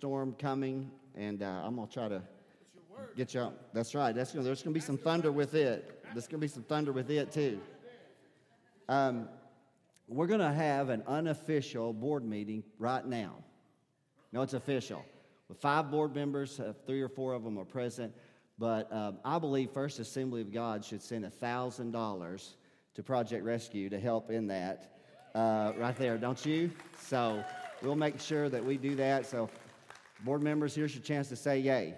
thunderstorm coming, and uh, I'm going to try to get you out. That's right. That's gonna, there's going to be some thunder with it. There's going to be some thunder with it, too. Um, we're going to have an unofficial board meeting right now. No, it's official. With five board members, uh, three or four of them are present. But um, I believe First Assembly of God should send $1,000 to Project Rescue to help in that uh, right there, don't you? So we'll make sure that we do that. So, board members, here's your chance to say yay.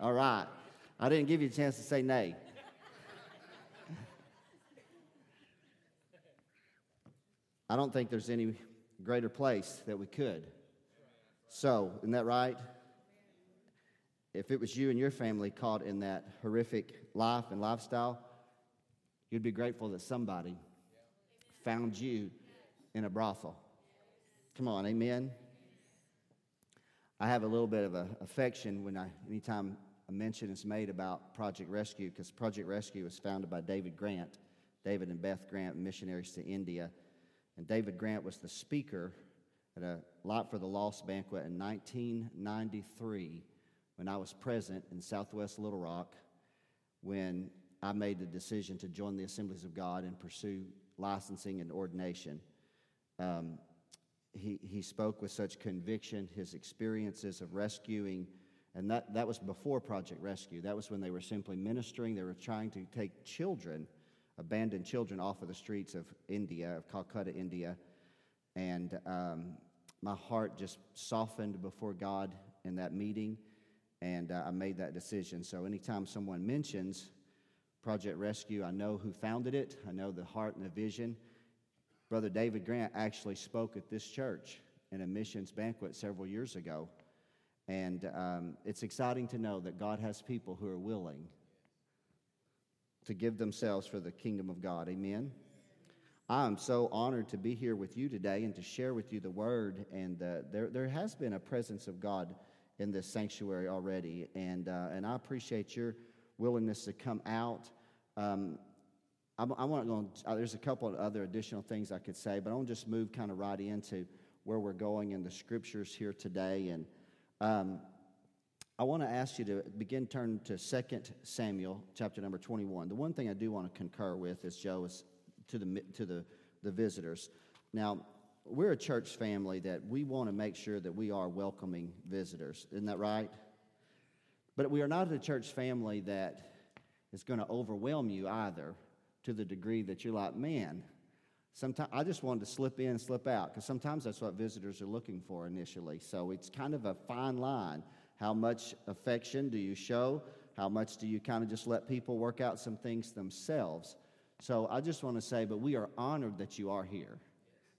All right. I didn't give you a chance to say nay. I don't think there's any greater place that we could. So, isn't that right? If it was you and your family caught in that horrific life and lifestyle, you'd be grateful that somebody found you in a brothel. Come on, amen. I have a little bit of affection when I anytime a mention is made about Project Rescue because Project Rescue was founded by David Grant, David and Beth Grant, missionaries to India, and David Grant was the speaker at a Light for the Lost banquet in 1993 when I was present in Southwest Little Rock when I made the decision to join the Assemblies of God and pursue licensing and ordination. Um, he, he spoke with such conviction, his experiences of rescuing, and that, that was before Project Rescue. That was when they were simply ministering. They were trying to take children, abandoned children, off of the streets of India, of Calcutta, India. And um, my heart just softened before God in that meeting, and uh, I made that decision. So anytime someone mentions Project Rescue, I know who founded it, I know the heart and the vision. Brother David Grant actually spoke at this church in a missions banquet several years ago. And um, it's exciting to know that God has people who are willing to give themselves for the kingdom of God. Amen. I'm so honored to be here with you today and to share with you the word. And uh, there, there has been a presence of God in this sanctuary already. And, uh, and I appreciate your willingness to come out. Um, I, I want to go, uh, there's a couple of other additional things I could say, but I want to just move kind of right into where we're going in the scriptures here today. And um, I want to ask you to begin turn to 2 Samuel chapter number 21. The one thing I do want to concur with is Joe is to the to the, the visitors. Now, we're a church family that we want to make sure that we are welcoming visitors. Isn't that right? But we are not a church family that is going to overwhelm you either to the degree that you're like, man, sometimes I just wanted to slip in, slip out, because sometimes that's what visitors are looking for initially. So it's kind of a fine line. How much affection do you show? How much do you kind of just let people work out some things themselves? So I just want to say, but we are honored that you are here,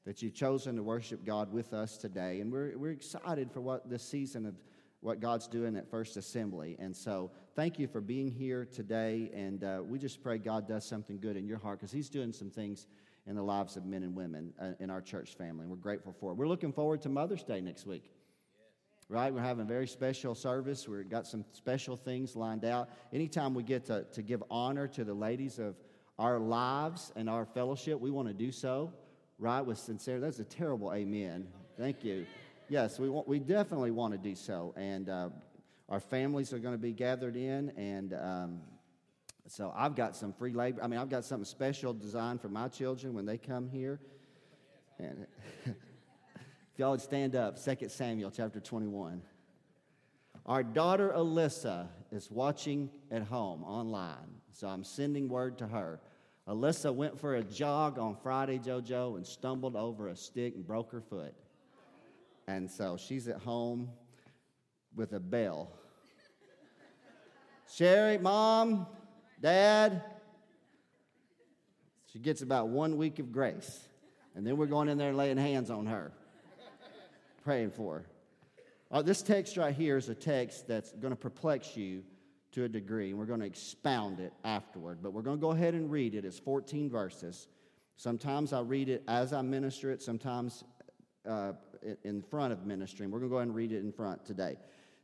that you've chosen to worship God with us today. And we're, we're excited for what this season of what God's doing at First Assembly. And so, thank you for being here today. And uh, we just pray God does something good in your heart because He's doing some things in the lives of men and women uh, in our church family. And we're grateful for it. We're looking forward to Mother's Day next week. Right? We're having a very special service. We've got some special things lined out. Anytime we get to, to give honor to the ladies of our lives and our fellowship, we want to do so, right, with sincerity. That's a terrible amen. Thank you yes, we, want, we definitely want to do so. And uh, our families are going to be gathered in. And um, so I've got some free labor. I mean, I've got something special designed for my children when they come here. And if y'all would stand up, 2 Samuel chapter 21. Our daughter Alyssa is watching at home online, so I'm sending word to her. Alyssa went for a jog on Friday, JoJo, and stumbled over a stick and broke her foot. And so she's at home with a bell. Sherry, mom, dad. She gets about one week of grace. And then we're going in there and laying hands on her, praying for her. Uh, this text right here is a text that's going to perplex you to a degree, and we're going to expound it afterward. But we're going to go ahead and read it. It's 14 verses. Sometimes I read it as I minister it, sometimes uh, in front of ministry. And we're going to go ahead and read it in front today.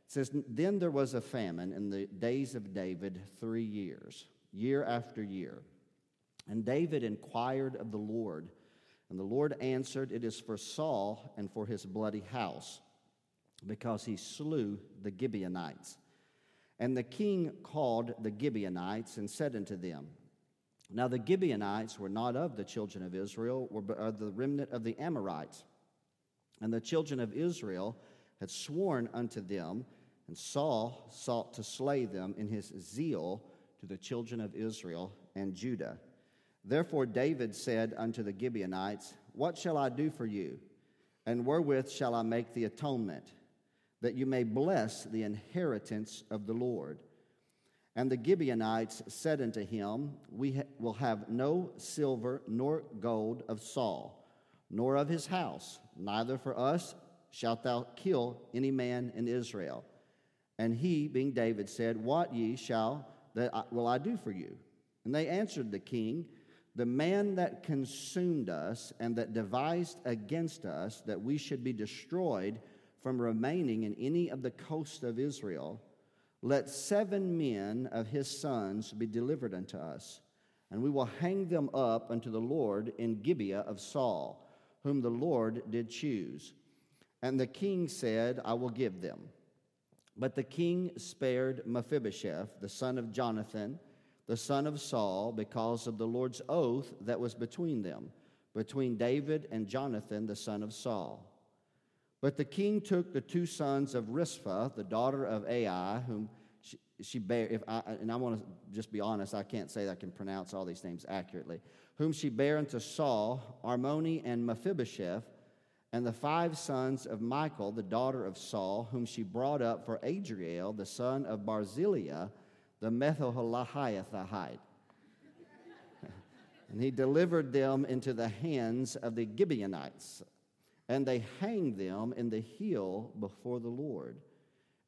It says, Then there was a famine in the days of David three years, year after year. And David inquired of the Lord. And the Lord answered, It is for Saul and for his bloody house. because he slew the Gibeonites. And the king called the Gibeonites and said unto them, Now the Gibeonites were not of the children of Israel, but of the remnant of the Amorites. And the children of Israel had sworn unto them, and Saul sought to slay them in his zeal to the children of Israel and Judah. Therefore David said unto the Gibeonites, What shall I do for you? And wherewith shall I make the atonement? that you may bless the inheritance of the Lord. And the Gibeonites said unto him, We will have no silver nor gold of Saul, nor of his house, neither for us shalt thou kill any man in Israel. And he, being David, said, What ye shall that I, will I do for you? And they answered the king, The man that consumed us and that devised against us that we should be destroyed from remaining in any of the coasts of Israel, let seven men of his sons be delivered unto us, and we will hang them up unto the Lord in Gibeah of Saul, whom the Lord did choose. And the king said, I will give them. But the king spared Mephibosheth, the son of Jonathan, the son of Saul, because of the Lord's oath that was between them, between David and Jonathan, the son of Saul. But the king took the two sons of Rizpah, the daughter of Ai, whom she, she bare, if I, and I want to just be honest, I can't say that I can pronounce all these names accurately, whom she bare unto Saul, Armoni and Mephibosheth, and the five sons of Michael, the daughter of Saul, whom she brought up for Adriel, the son of Barzillai, the Meholahiathite. and he delivered them into the hands of the Gibeonites and they hanged them in the hill before the Lord.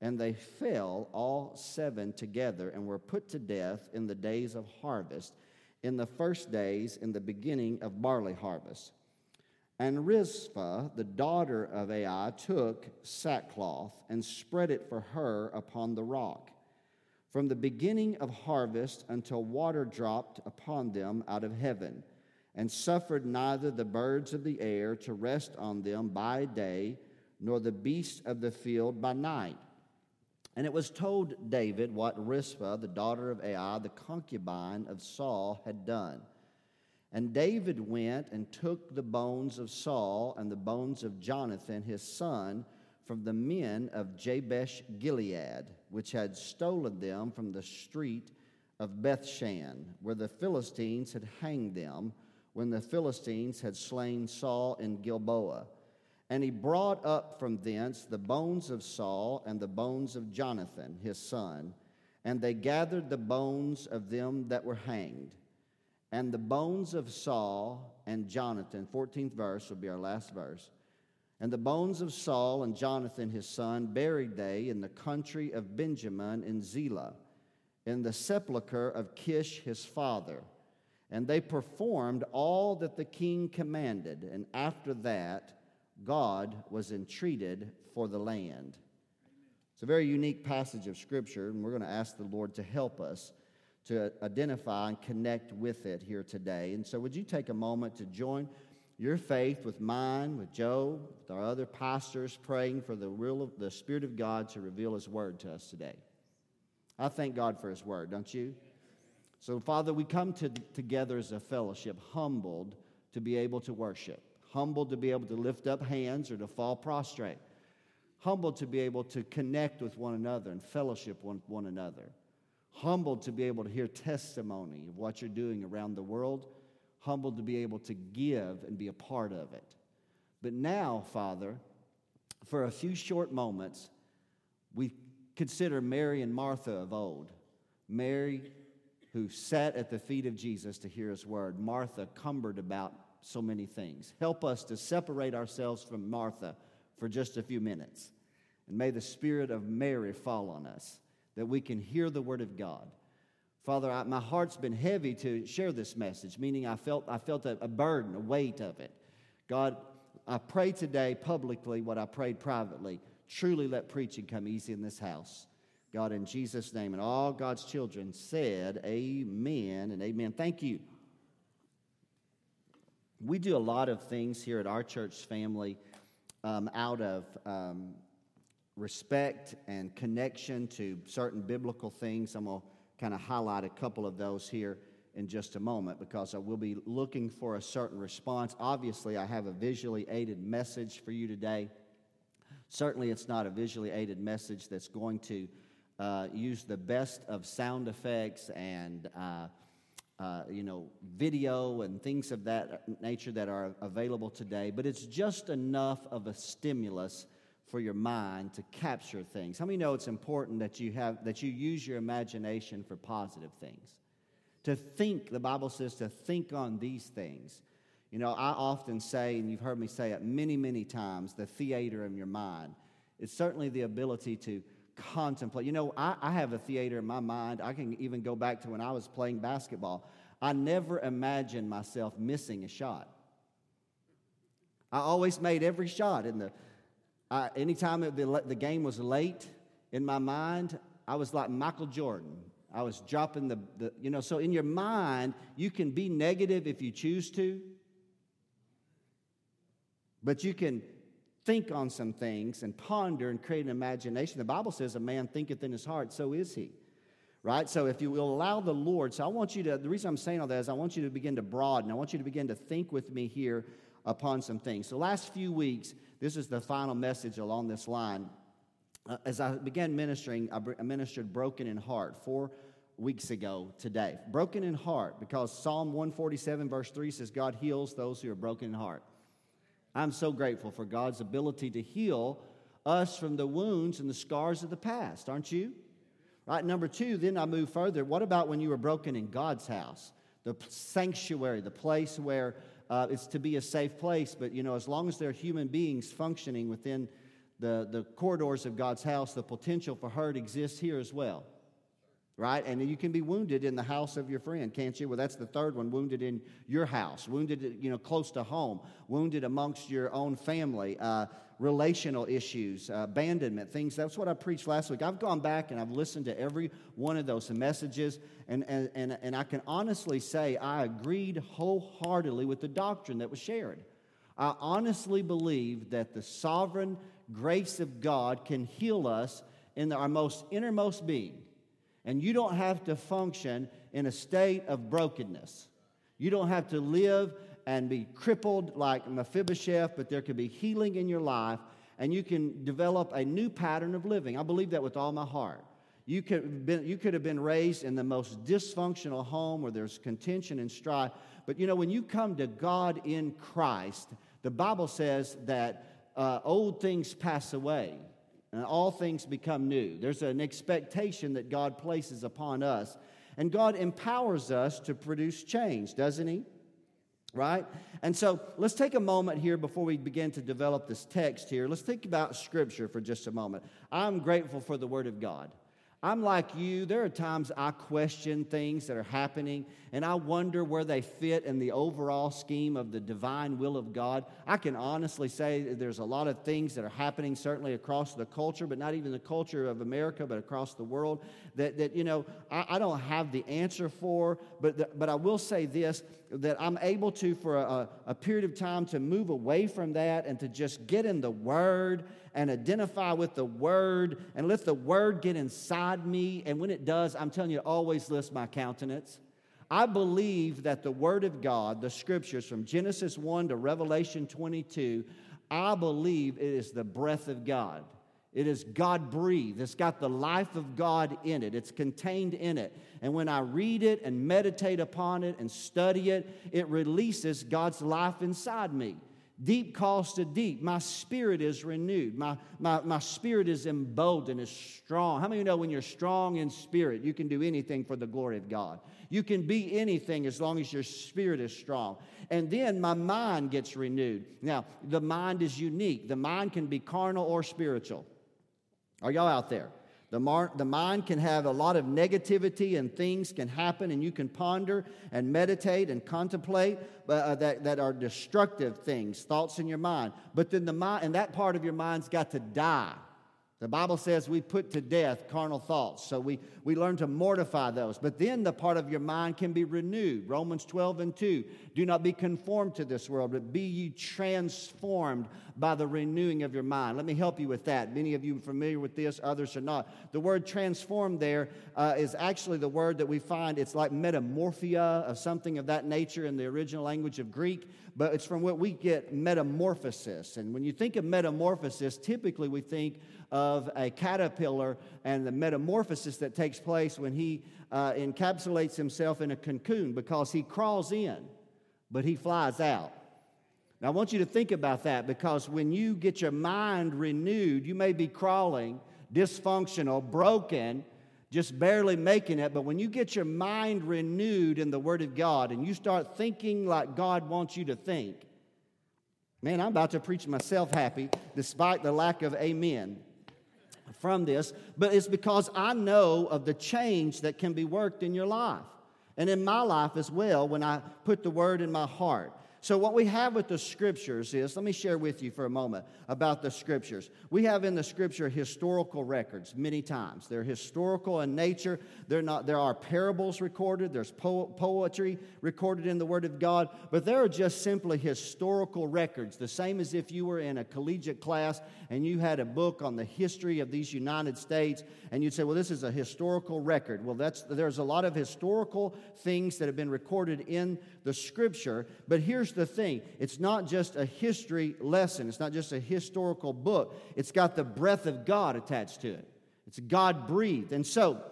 And they fell all seven together and were put to death in the days of harvest, in the first days, in the beginning of barley harvest. And Rizpah, the daughter of Ai, took sackcloth and spread it for her upon the rock, from the beginning of harvest until water dropped upon them out of heaven and suffered neither the birds of the air to rest on them by day, nor the beasts of the field by night. And it was told David what Rizpah, the daughter of Ai, the concubine of Saul, had done. And David went and took the bones of Saul and the bones of Jonathan, his son, from the men of Jabesh Gilead, which had stolen them from the street of Bethshan, where the Philistines had hanged them when the Philistines had slain Saul in Gilboa. And he brought up from thence the bones of Saul and the bones of Jonathan, his son, and they gathered the bones of them that were hanged. And the bones of Saul and Jonathan, 14th verse will be our last verse. And the bones of Saul and Jonathan his son buried they in the country of Benjamin in Zelah, in the sepulchre of Kish his father and they performed all that the king commanded. And after that, God was entreated for the land. It's a very unique passage of Scripture, and we're going to ask the Lord to help us to identify and connect with it here today. And so, would you take a moment to join your faith with mine, with Joe, with our other pastors, praying for the, will of the Spirit of God to reveal His Word to us today? I thank God for His Word, don't you? So, Father, we come to, together as a fellowship, humbled to be able to worship, humbled to be able to lift up hands or to fall prostrate, humbled to be able to connect with one another and fellowship with one another, humbled to be able to hear testimony of what you're doing around the world, humbled to be able to give and be a part of it. But now, Father, for a few short moments, we consider Mary and Martha of old. Mary who sat at the feet of Jesus to hear his word. Martha cumbered about so many things. Help us to separate ourselves from Martha for just a few minutes. And may the spirit of Mary fall on us that we can hear the word of God. Father, I, my heart's been heavy to share this message, meaning I felt, I felt a, a burden, a weight of it. God, I pray today publicly what I prayed privately. Truly let preaching come easy in this house. God, in Jesus' name. And all God's children said, Amen and amen. Thank you. We do a lot of things here at our church family um, out of um, respect and connection to certain biblical things. I'm going to kind of highlight a couple of those here in just a moment because I will be looking for a certain response. Obviously, I have a visually aided message for you today. Certainly, it's not a visually aided message that's going to uh, use the best of sound effects and uh, uh, you know video and things of that nature that are available today. But it's just enough of a stimulus for your mind to capture things. How many know it's important that you have that you use your imagination for positive things? To think, the Bible says to think on these things. You know, I often say, and you've heard me say it many, many times, the theater of your mind. It's certainly the ability to contemplate. You know, I, I have a theater in my mind. I can even go back to when I was playing basketball. I never imagined myself missing a shot. I always made every shot. In the, I, anytime the, the game was late in my mind, I was like Michael Jordan. I was dropping the, the, you know, so in your mind, you can be negative if you choose to, but you can think on some things and ponder and create an imagination. The Bible says, A man thinketh in his heart, so is he. Right? So if you will allow the Lord, so I want you to, the reason I'm saying all that is I want you to begin to broaden. I want you to begin to think with me here upon some things. So, last few weeks, this is the final message along this line. Uh, as I began ministering, I, ministered broken in heart four weeks ago today. Broken in heart, because Psalm 147, verse 3 says, God heals those who are broken in heart. I'm so grateful for God's ability to heal us from the wounds and the scars of the past, aren't you? Right, number two, then I move further. What about when you were broken in God's house? The sanctuary, the place where uh, it's to be a safe place, but you know, as long as there are human beings functioning within the, the corridors of God's house, the potential for hurt exists here as well. Right? And you can be wounded in the house of your friend, can't you? Well, that's the third one wounded in your house, wounded, you know, close to home, wounded amongst your own family, uh, relational issues, uh, abandonment, things. That's what I preached last week. I've gone back and I've listened to every one of those messages, and, and, and, and I can honestly say I agreed wholeheartedly with the doctrine that was shared. I honestly believe that the sovereign grace of God can heal us in our most innermost being. And you don't have to function in a state of brokenness. You don't have to live and be crippled like Mephibosheth, but there can be healing in your life and you can develop a new pattern of living. I believe that with all my heart. You could, been, you could have been raised in the most dysfunctional home where there's contention and strife. But you know, when you come to God in Christ, the Bible says that uh, old things pass away and all things become new. There's an expectation that God places upon us. And God empowers us to produce change, doesn't He? Right? And so let's take a moment here before we begin to develop this text here. Let's think about Scripture for just a moment. I'm grateful for the Word of God. I'm like you. There are times I question things that are happening and I wonder where they fit in the overall scheme of the divine will of God. I can honestly say there's a lot of things that are happening, certainly across the culture, but not even the culture of America, but across the world, that, that you know, I, I don't have the answer for. But, the, but I will say this that I'm able to, for a, a period of time, to move away from that and to just get in the Word and identify with the Word and let the Word get inside me. And when it does, I'm telling you, always lifts my countenance. I believe that the Word of God, the Scriptures from Genesis 1 to Revelation 22, I believe it is the breath of God. It is God breathed. It's got the life of God in it. It's contained in it. And when I read it and meditate upon it and study it, it releases God's life inside me. Deep calls to deep. My spirit is renewed. My, my, my spirit is emboldened, is strong. How many you know when you're strong in spirit, you can do anything for the glory of God? You can be anything as long as your spirit is strong. And then my mind gets renewed. Now, the mind is unique. The mind can be carnal or spiritual. Are y'all out there? The, mar- the mind can have a lot of negativity and things can happen, and you can ponder and meditate and contemplate uh, that, that are destructive things, thoughts in your mind. But then the mind, and that part of your mind's got to die. The Bible says we put to death carnal thoughts. So we, we learn to mortify those. But then the part of your mind can be renewed. Romans 12 and 2. Do not be conformed to this world, but be ye transformed by the renewing of your mind. Let me help you with that. Many of you are familiar with this, others are not. The word transformed there uh, is actually the word that we find, it's like metamorphia of something of that nature in the original language of Greek, but it's from what we get metamorphosis. And when you think of metamorphosis, typically we think of a caterpillar and the metamorphosis that takes place when he uh, encapsulates himself in a cocoon because he crawls in, but he flies out. Now, I want you to think about that because when you get your mind renewed, you may be crawling, dysfunctional, broken, just barely making it. But when you get your mind renewed in the Word of God and you start thinking like God wants you to think, man, I'm about to preach myself happy despite the lack of amen from this, but it's because I know of the change that can be worked in your life and in my life as well when I put the word in my heart. So, what we have with the scriptures is let me share with you for a moment about the scriptures. We have in the scripture historical records many times. They're historical in nature. They're not, there are parables recorded, there's po- poetry recorded in the Word of God, but they are just simply historical records, the same as if you were in a collegiate class and you had a book on the history of these United States, and you'd say, Well, this is a historical record. Well, that's, there's a lot of historical things that have been recorded in the scripture, but here's the thing it's not just a history lesson, it's not just a historical book, it's got the breath of God attached to it. It's God breathed. And so,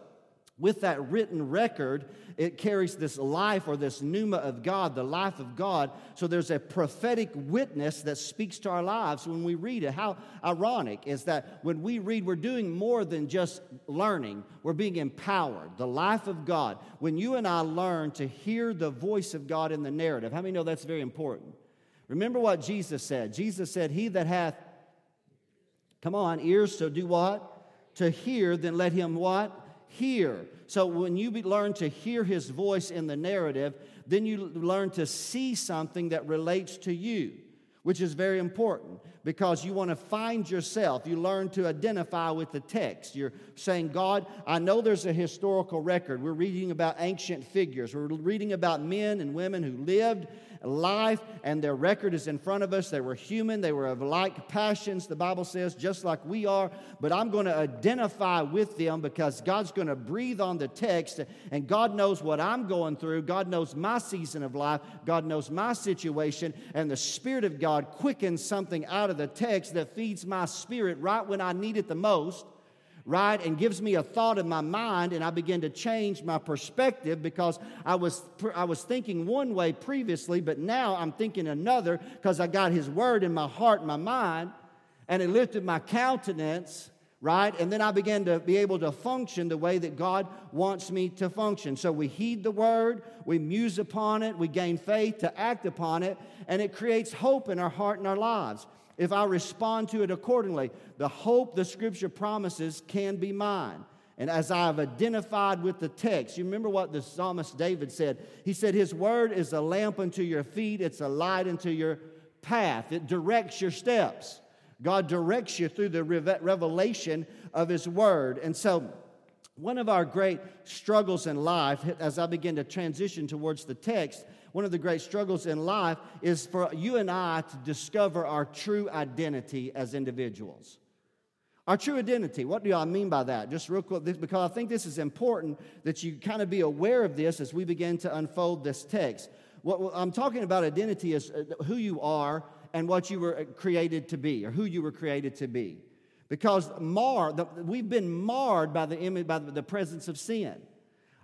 with that written record, it carries this life or this pneuma of God, the life of God. So there's a prophetic witness that speaks to our lives when we read it. How ironic is that when we read, we're doing more than just learning, we're being empowered. The life of God. When you and I learn to hear the voice of God in the narrative, how many know that's very important? Remember what Jesus said. Jesus said, He that hath, come on, ears, so do what? To hear, then let him what? Hear. So when you learn to hear his voice in the narrative, then you learn to see something that relates to you, which is very important because you want to find yourself. You learn to identify with the text. You're saying, God, I know there's a historical record. We're reading about ancient figures, we're reading about men and women who lived life, and their record is in front of us. They were human, they were of like passions, the Bible says, just like we are. But I'm going to identify with them because God's going to breathe on the text, and God knows what I'm going through. God knows my season of life, God knows my situation, and the Spirit of God quickens something out of the text that feeds my spirit right when I need it the most right? And gives me a thought in my mind, and I begin to change my perspective because I was, I was thinking one way previously, but now I'm thinking another because I got His Word in my heart and my mind, and it lifted my countenance. Right? And then I began to be able to function the way that God wants me to function. So we heed the word, we muse upon it, we gain faith to act upon it, and it creates hope in our heart and our lives if I respond to it accordingly. The hope the scripture promises can be mine. And as I've identified with the text, you remember what the psalmist David said? He said, His word is a lamp unto your feet, it's a light unto your path, it directs your steps. God directs you through the revelation of His word. And so, one of our great struggles in life, as I begin to transition towards the text, one of the great struggles in life is for you and I to discover our true identity as individuals. Our true identity. What do I mean by that? Just real quick, because I think this is important that you kind of be aware of this as we begin to unfold this text. What I'm talking about identity is uh, who you are and what you were uh, created to be, or who you were created to be. Because mar, the, we've been marred by the by the presence of sin.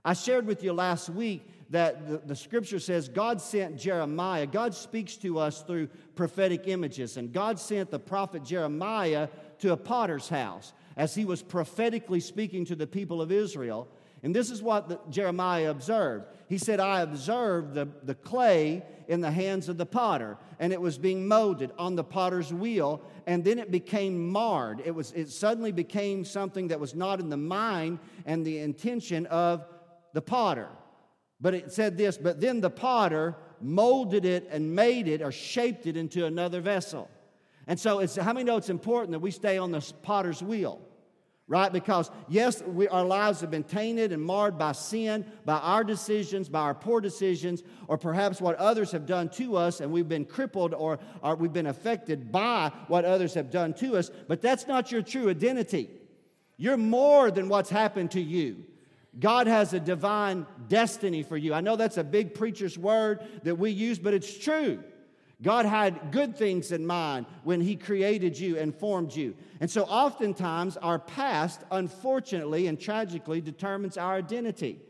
I shared with you last week that the, the, scripture says God sent Jeremiah. God speaks to us through prophetic images, and God sent the prophet Jeremiah to a potter's house as he was prophetically speaking to the people of Israel. And this is what the, Jeremiah observed. He said, I observed the, the clay in the hands of the potter, and it was being molded on the potter's wheel, and then it became marred. It, was, it suddenly became something that was not in the mind and the intention of the potter. But it said this, but then the potter molded it and made it or shaped it into another vessel. And so it's how many know it's important that we stay on the potter's wheel? right? Because, yes, we, our lives have been tainted and marred by sin, by our decisions, by our poor decisions, or perhaps what others have done to us, and we've been crippled or, or we've been affected by what others have done to us. But that's not your true identity. You're more than what's happened to you. God has a divine destiny for you. I know that's a big preacher's word that we use, but it's true. God had good things in mind when He created you and formed you. And so, oftentimes, our past, unfortunately and tragically, determines our identity.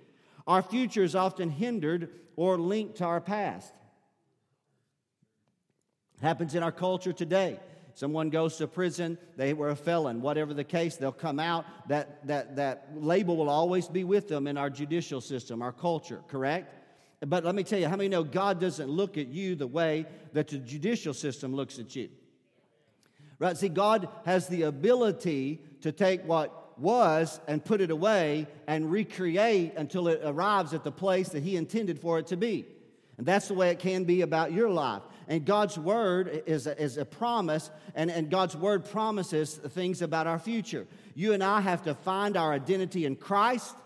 Our future is often hindered or linked to our past. Happens in our culture today. Someone goes to prison, they were a felon, whatever the case, they'll come out. That, that, that label will always be with them in our judicial system, our culture, correct? But let me tell you, how many know God doesn't look at you the way that the judicial system looks at you? Right? See, God has the ability to take what was and put it away and recreate until it arrives at the place that He intended for it to be. And that's the way it can be about your life. And God's word is a, is a promise, and, and God's word promises things about our future. You and I have to find our identity in Christ,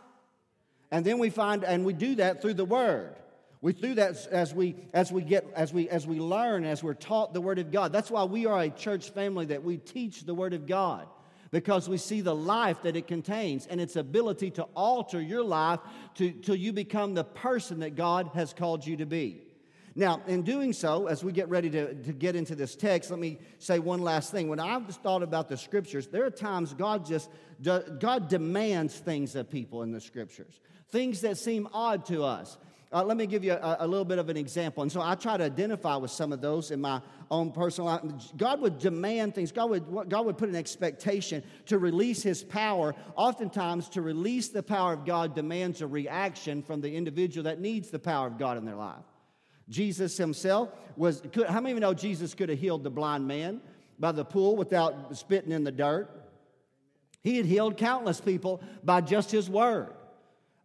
and then we find, and we do that through the word. We do that as we as we get as we as we learn as we're taught the word of God. That's why we are a church family that we teach the word of God because we see the life that it contains and its ability to alter your life to, till you become the person that God has called you to be. Now, in doing so, as we get ready to, to get into this text, let me say one last thing. When I've thought about the scriptures, there are times God just God demands things of people in the scriptures, things that seem odd to us. Uh, let me give you a, a, little bit of an example. And so I try to identify with some of those in my own personal life. God would demand things, God would, God would put an expectation to release His power. Oftentimes, to release the power of God demands a reaction from the individual that needs the power of God in their life. Jesus Himself was, could, how many of you know Jesus could have healed the blind man by the pool without spitting in the dirt? He had healed countless people by just His word.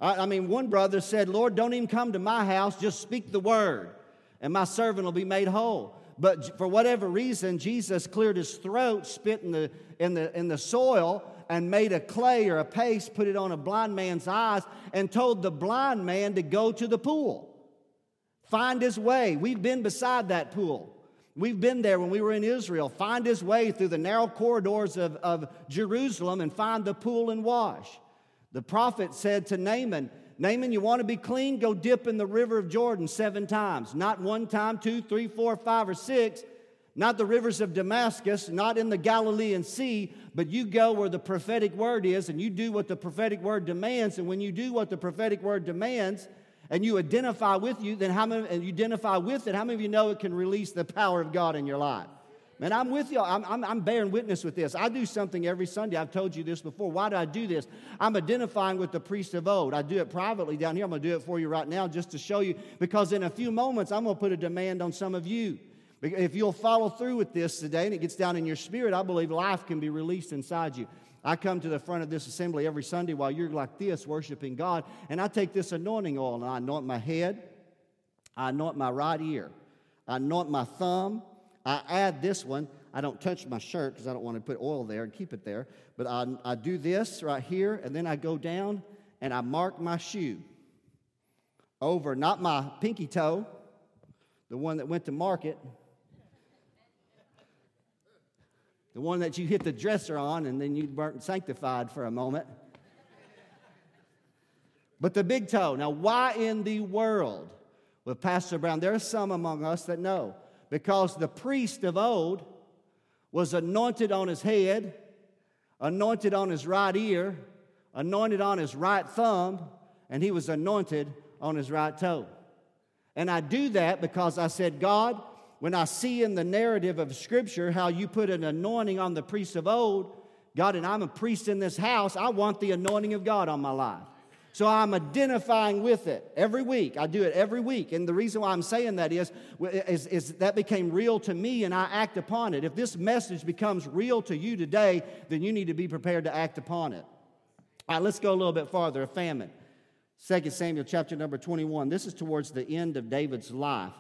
I, mean, one brother said, Lord, don't even come to my house, just speak the word, and my servant will be made whole. But for whatever reason, Jesus cleared his throat, spit in the, in the, in the soil, and made a clay or a paste, put it on a blind man's eyes, and told the blind man to go to the pool. Find his way. We've been beside that pool. We've been there when we were in Israel. Find his way through the narrow corridors of, of Jerusalem and find the pool and wash. The prophet said to Naaman, Naaman, you want to be clean? Go dip in the river of Jordan seven times. Not one time, two, three, four, five, or six. Not the rivers of Damascus, not in the Galilean Sea, but you go where the prophetic word is and you do what the prophetic word demands. And when you do what the prophetic word demands and you identify with you, then how many and you identify with it, how many of you know it can release the power of God in your life? Man, I'm with you. I'm, I'm, I'm, bearing witness with this. I do something every Sunday. I've told you this before. Why do I do this? I'm identifying with the priest of old. I do it privately down here. I'm going to do it for you right now just to show you because in a few moments, I'm going to put a demand on some of you. If you'll follow through with this today and it gets down in your spirit, I believe life can be released inside you. I come to the front of this assembly every Sunday while you're like this, worshiping God, and I take this anointing oil and I anoint my head, I anoint my right ear, I anoint my thumb, I add this one. I don't touch my shirt because I don't want to put oil there and keep it there. But I, I do this right here, and then I go down and I mark my shoe over, not my pinky toe, the one that went to market, the one that you hit the dresser on and then you burnt sanctified for a moment. But the big toe. Now, why in the world? With Pastor Brown, there are some among us that know because the priest of old was anointed on his head, anointed on his right ear, anointed on his right thumb, and he was anointed on his right toe. And I do that because I said, God, when I see in the narrative of Scripture how you put an anointing on the priest of old, God, and I'm a priest in this house, I want the anointing of God on my life. So I'm identifying with it every week. I do it every week. And the reason why I'm saying that is, is, is, that became real to me and I act upon it. If this message becomes real to you today, then you need to be prepared to act upon it. All right, let's go a little bit farther. A famine. 2 Samuel chapter number 21. This is towards the end of David's life.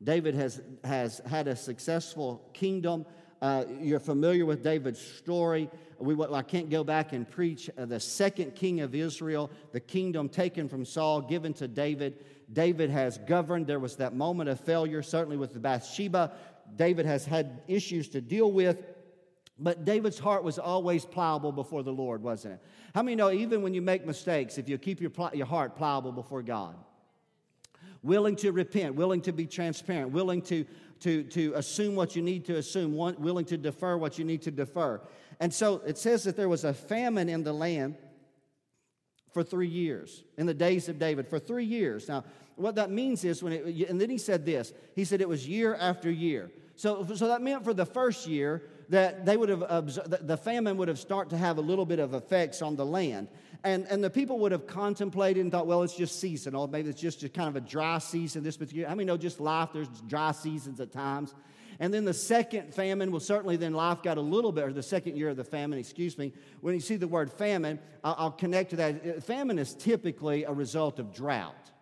David has, has had a successful kingdom Uh, you're familiar with David's story. We, I can't go back and preach uh, the second king of Israel, the kingdom taken from Saul, given to David. David has governed. There was that moment of failure, certainly with the Bathsheba. David has had issues to deal with. But David's heart was always pliable before the Lord, wasn't it? How many know even when you make mistakes, if you keep your, your heart pliable before God? Willing to repent, willing to be transparent, willing to to, to assume what you need to assume, willing to defer what you need to defer. And so it says that there was a famine in the land for three years, in the days of David, for three years. Now, what that means is when it, and then he said this he said it was year after year. So, so that meant for the first year that they would have, the famine would have started to have a little bit of effects on the land. And, and the people would have contemplated and thought, well, it's just seasonal. Oh, maybe it's just a kind of a dry season this particular. I mean, no, just life, there's dry seasons at times. And then the second famine, well, certainly then life got a little bit, or the second year of the famine, excuse me. When you see the word famine, I'll, I'll connect to that. Uh, famine is typically a result of drought,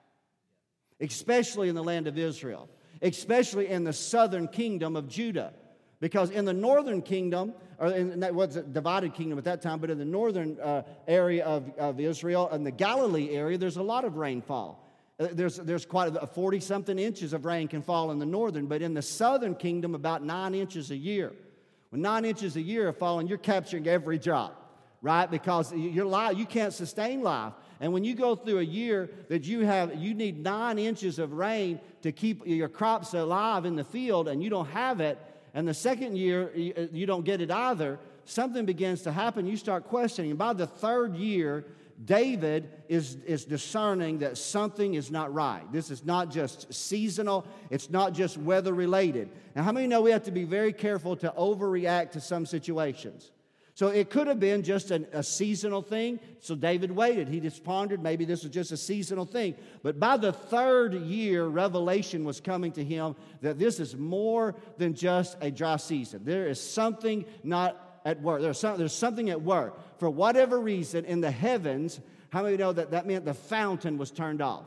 especially in the land of Israel, especially in the southern kingdom of Judah. Because in the northern kingdom, or in that was a divided kingdom at that time, but in the northern uh, area of, of Israel and the Galilee area, there's a lot of rainfall. Uh, there's, there's quite a 40 something inches of rain can fall in the northern, but in the southern kingdom, about nine inches a year. When nine inches a year are falling, you're capturing every drop, right? Because your life, you can't sustain life. And when you go through a year that you have, you need nine inches of rain to keep your crops alive in the field, and you don't have it, and the second year uh, you don't get it either, something begins to happen. You start questioning. And by the third year, David is, is discerning that something is not right. This is not just seasonal, it's not just weather related. Now, how many know we have to be very careful to overreact to some situations? So it could have been just an, a seasonal thing. So David waited. He just pondered maybe this was just a seasonal thing. But by the third year, revelation was coming to him that this is more than just a dry season. There is something not at work. There's, some, there's something at work. For whatever reason, in the heavens, how many know that that meant the fountain was turned off?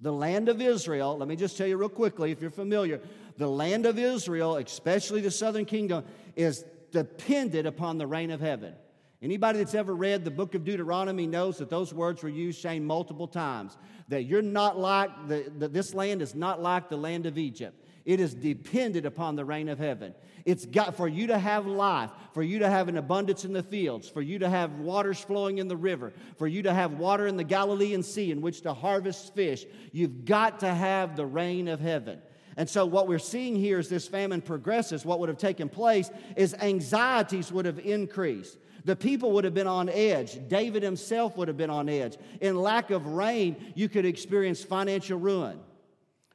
The land of Israel, let me just tell you real quickly if you're familiar, the land of Israel, especially the southern kingdom, is depended upon the rain of heaven. Anybody that's ever read the book of Deuteronomy knows that those words were used, Shane, multiple times. That you're not like, the, the, this land is not like the land of Egypt. It is dependent upon the rain of heaven. It's got for you to have life, for you to have an abundance in the fields, for you to have waters flowing in the river, for you to have water in the Galilean Sea in which to harvest fish. You've got to have the rain of heaven. And so, what we're seeing here as this famine progresses, what would have taken place is anxieties would have increased. The people would have been on edge. David himself would have been on edge. In lack of rain, you could experience financial ruin.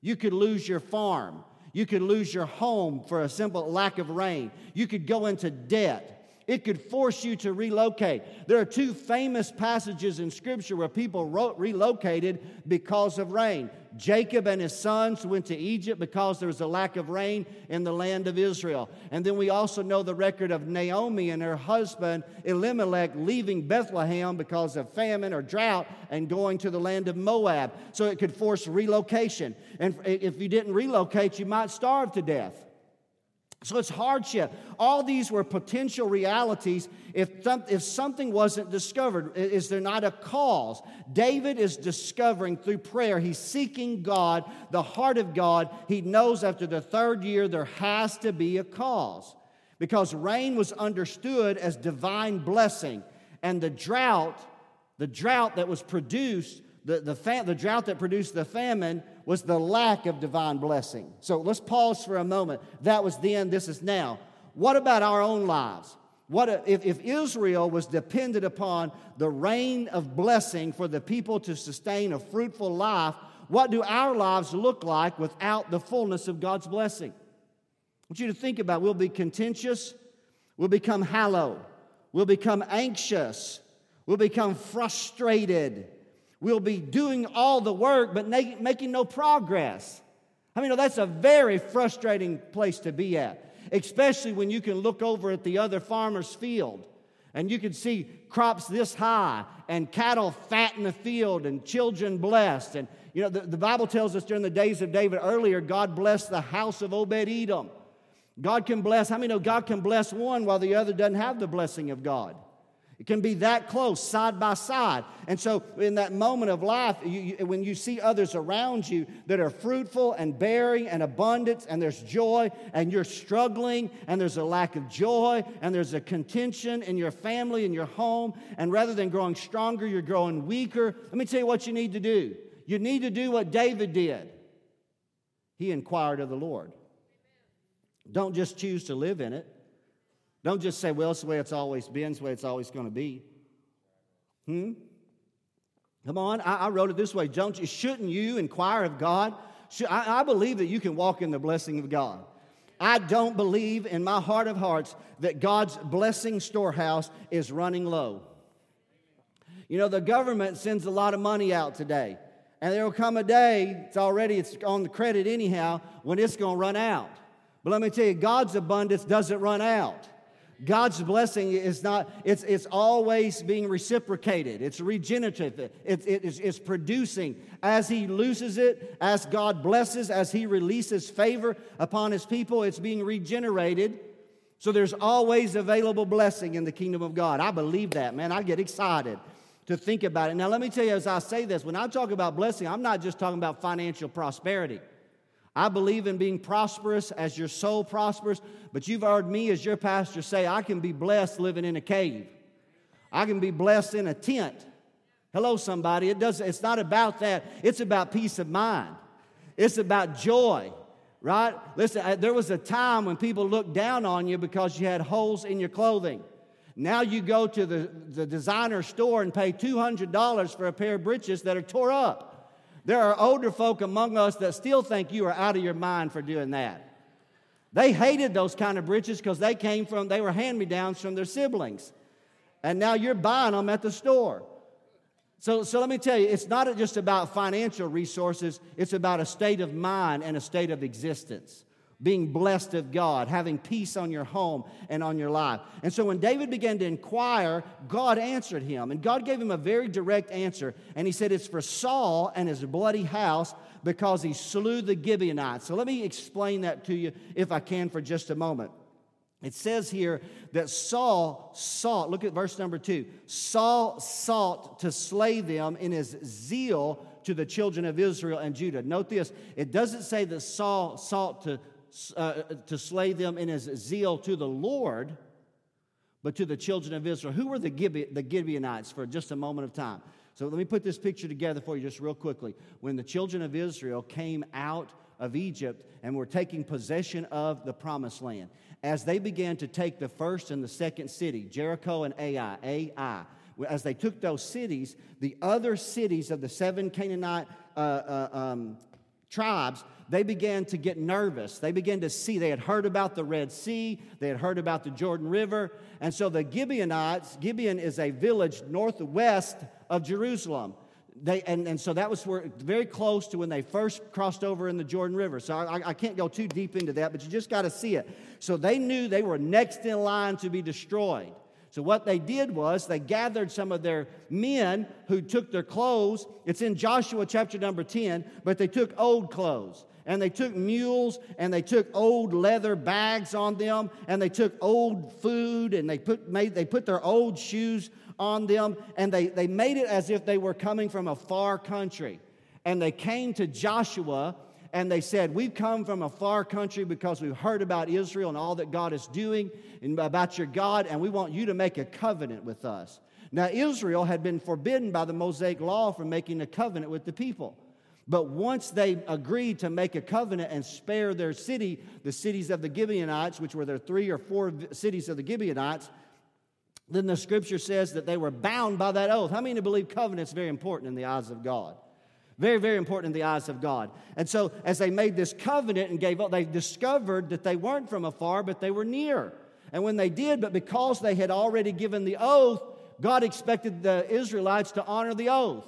You could lose your farm. You could lose your home for a simple lack of rain. You could go into debt. It could force you to relocate. There are two famous passages in Scripture where people wrote, relocated because of rain. Jacob and his sons went to Egypt because there was a lack of rain in the land of Israel. And then we also know the record of Naomi and her husband Elimelech leaving Bethlehem because of famine or drought and going to the land of Moab. So it could force relocation. And if you didn't relocate, you might starve to death. So it's hardship. All these were potential realities if, th- if something wasn't discovered. Is there not a cause? David is discovering through prayer. He's seeking God, the heart of God. He knows after the third year there has to be a cause because rain was understood as divine blessing. And the drought, the drought that was produced, the, the, fa- the drought that produced the famine was the lack of divine blessing. So let's pause for a moment. That was then, this is now. What about our own lives? What if, if Israel was dependent upon the rain of blessing for the people to sustain a fruitful life? What do our lives look like without the fullness of God's blessing? I want you to think about we'll be contentious, we'll become hollow, we'll become anxious, we'll become frustrated, We'll be doing all the work but making no progress. I mean, that's a very frustrating place to be at, especially when you can look over at the other farmer's field and you can see crops this high and cattle fat in the field and children blessed. And, you know, the, the Bible tells us during the days of David earlier, God blessed the house of Obed Edom. God can bless. How many know God can bless one while the other doesn't have the blessing of God? It can be that close, side by side. And so, in that moment of life, you, you, when you see others around you that are fruitful and bearing and abundance, and there's joy, and you're struggling, and there's a lack of joy, and there's a contention in your family, in your home, and rather than growing stronger, you're growing weaker, let me tell you what you need to do. You need to do what David did. He inquired of the Lord. Don't just choose to live in it. Don't just say, well, it's the way it's always been, it's the way it's always going to be. Hmm? Come on, I, I, wrote it this way. Don't you, shouldn't you inquire of God? Should, I, I believe that you can walk in the blessing of God. I don't believe in my heart of hearts that God's blessing storehouse is running low. You know, the government sends a lot of money out today. And there will come a day, it's already it's on the credit anyhow, when it's going to run out. But let me tell you, God's abundance doesn't run out. God's blessing is not, it's, it's always being reciprocated. It's regenerative. It, it, it's, it's producing. As He loses it, as God blesses, as He releases favor upon His people, it's being regenerated. So there's always available blessing in the kingdom of God. I believe that, man. I get excited to think about it. Now, let me tell you, as I say this, when I talk about blessing, I'm not just talking about financial prosperity. I believe in being prosperous as your soul prospers, but you've heard me as your pastor say, I can be blessed living in a cave. I can be blessed in a tent. Hello, somebody. It does, it's not about that, it's about peace of mind, it's about joy. Right? Listen, uh, there was a time when people looked down on you because you had holes in your clothing. Now you go to the, the designer store and pay $200 for a pair of breeches that are tore up. There are older folk among us that still think you are out of your mind for doing that. They hated those kind of breeches because they came from, they were hand me downs from their siblings. And now you're buying them at the store. So, so let me tell you, it's not just about financial resources, it's about a state of mind and a state of existence being blessed of God, having peace on your home and on your life. And so when David began to inquire, God answered him. And God gave him a very direct answer. And he said, It's for Saul and his bloody house because he slew the Gibeonites. So let me explain that to you, if I can, for just a moment. It says here that Saul sought, look at verse number two. Saul sought to slay them in his zeal to the children of Israel and Judah. Note this it doesn't say that Saul sought to uh, to slay them in his zeal to the Lord, but to the children of Israel. Who were the, Gibe- the Gibeonites for just a moment of time? So let me put this picture together for you just real quickly. When the children of Israel came out of Egypt and were taking possession of the promised land, as they began to take the first and the second city, Jericho and Ai, Ai, as they took those cities, the other cities of the seven Canaanite uh, uh, um, tribes they began to get nervous. They began to see, they had heard about the Red Sea, they had heard about the Jordan River. And so the Gibeonites, Gibeon is a village northwest of Jerusalem. They, and, and so that was where, very close to when they first crossed over in the Jordan River. So I, I can't go too deep into that, but you just got to see it. So they knew they were next in line to be destroyed. So, what they did was they gathered some of their men who took their clothes. It's in Joshua chapter number 10, but they took old clothes and they took mules and they took old leather bags on them and they took old food and they put, made, they put their old shoes on them and they, they made it as if they were coming from a far country. And they came to Joshua and they said, We've come from a far country because we've heard about Israel and all that God is doing and about your God, and we want you to make a covenant with us. Now, Israel had been forbidden by the Mosaic law from making a covenant with the people. But once they agreed to make a covenant and spare their city, the cities of the Gibeonites, which were their three or four cities of the Gibeonites, then the scripture says that they were bound by that oath. How many believe covenant's very important in the eyes of God? Very, very important in the eyes of God. And so, as they made this covenant and gave up, they discovered that they weren't from afar, but they were near. And when they did, but because they had already given the oath, God expected the Israelites to honor the oath.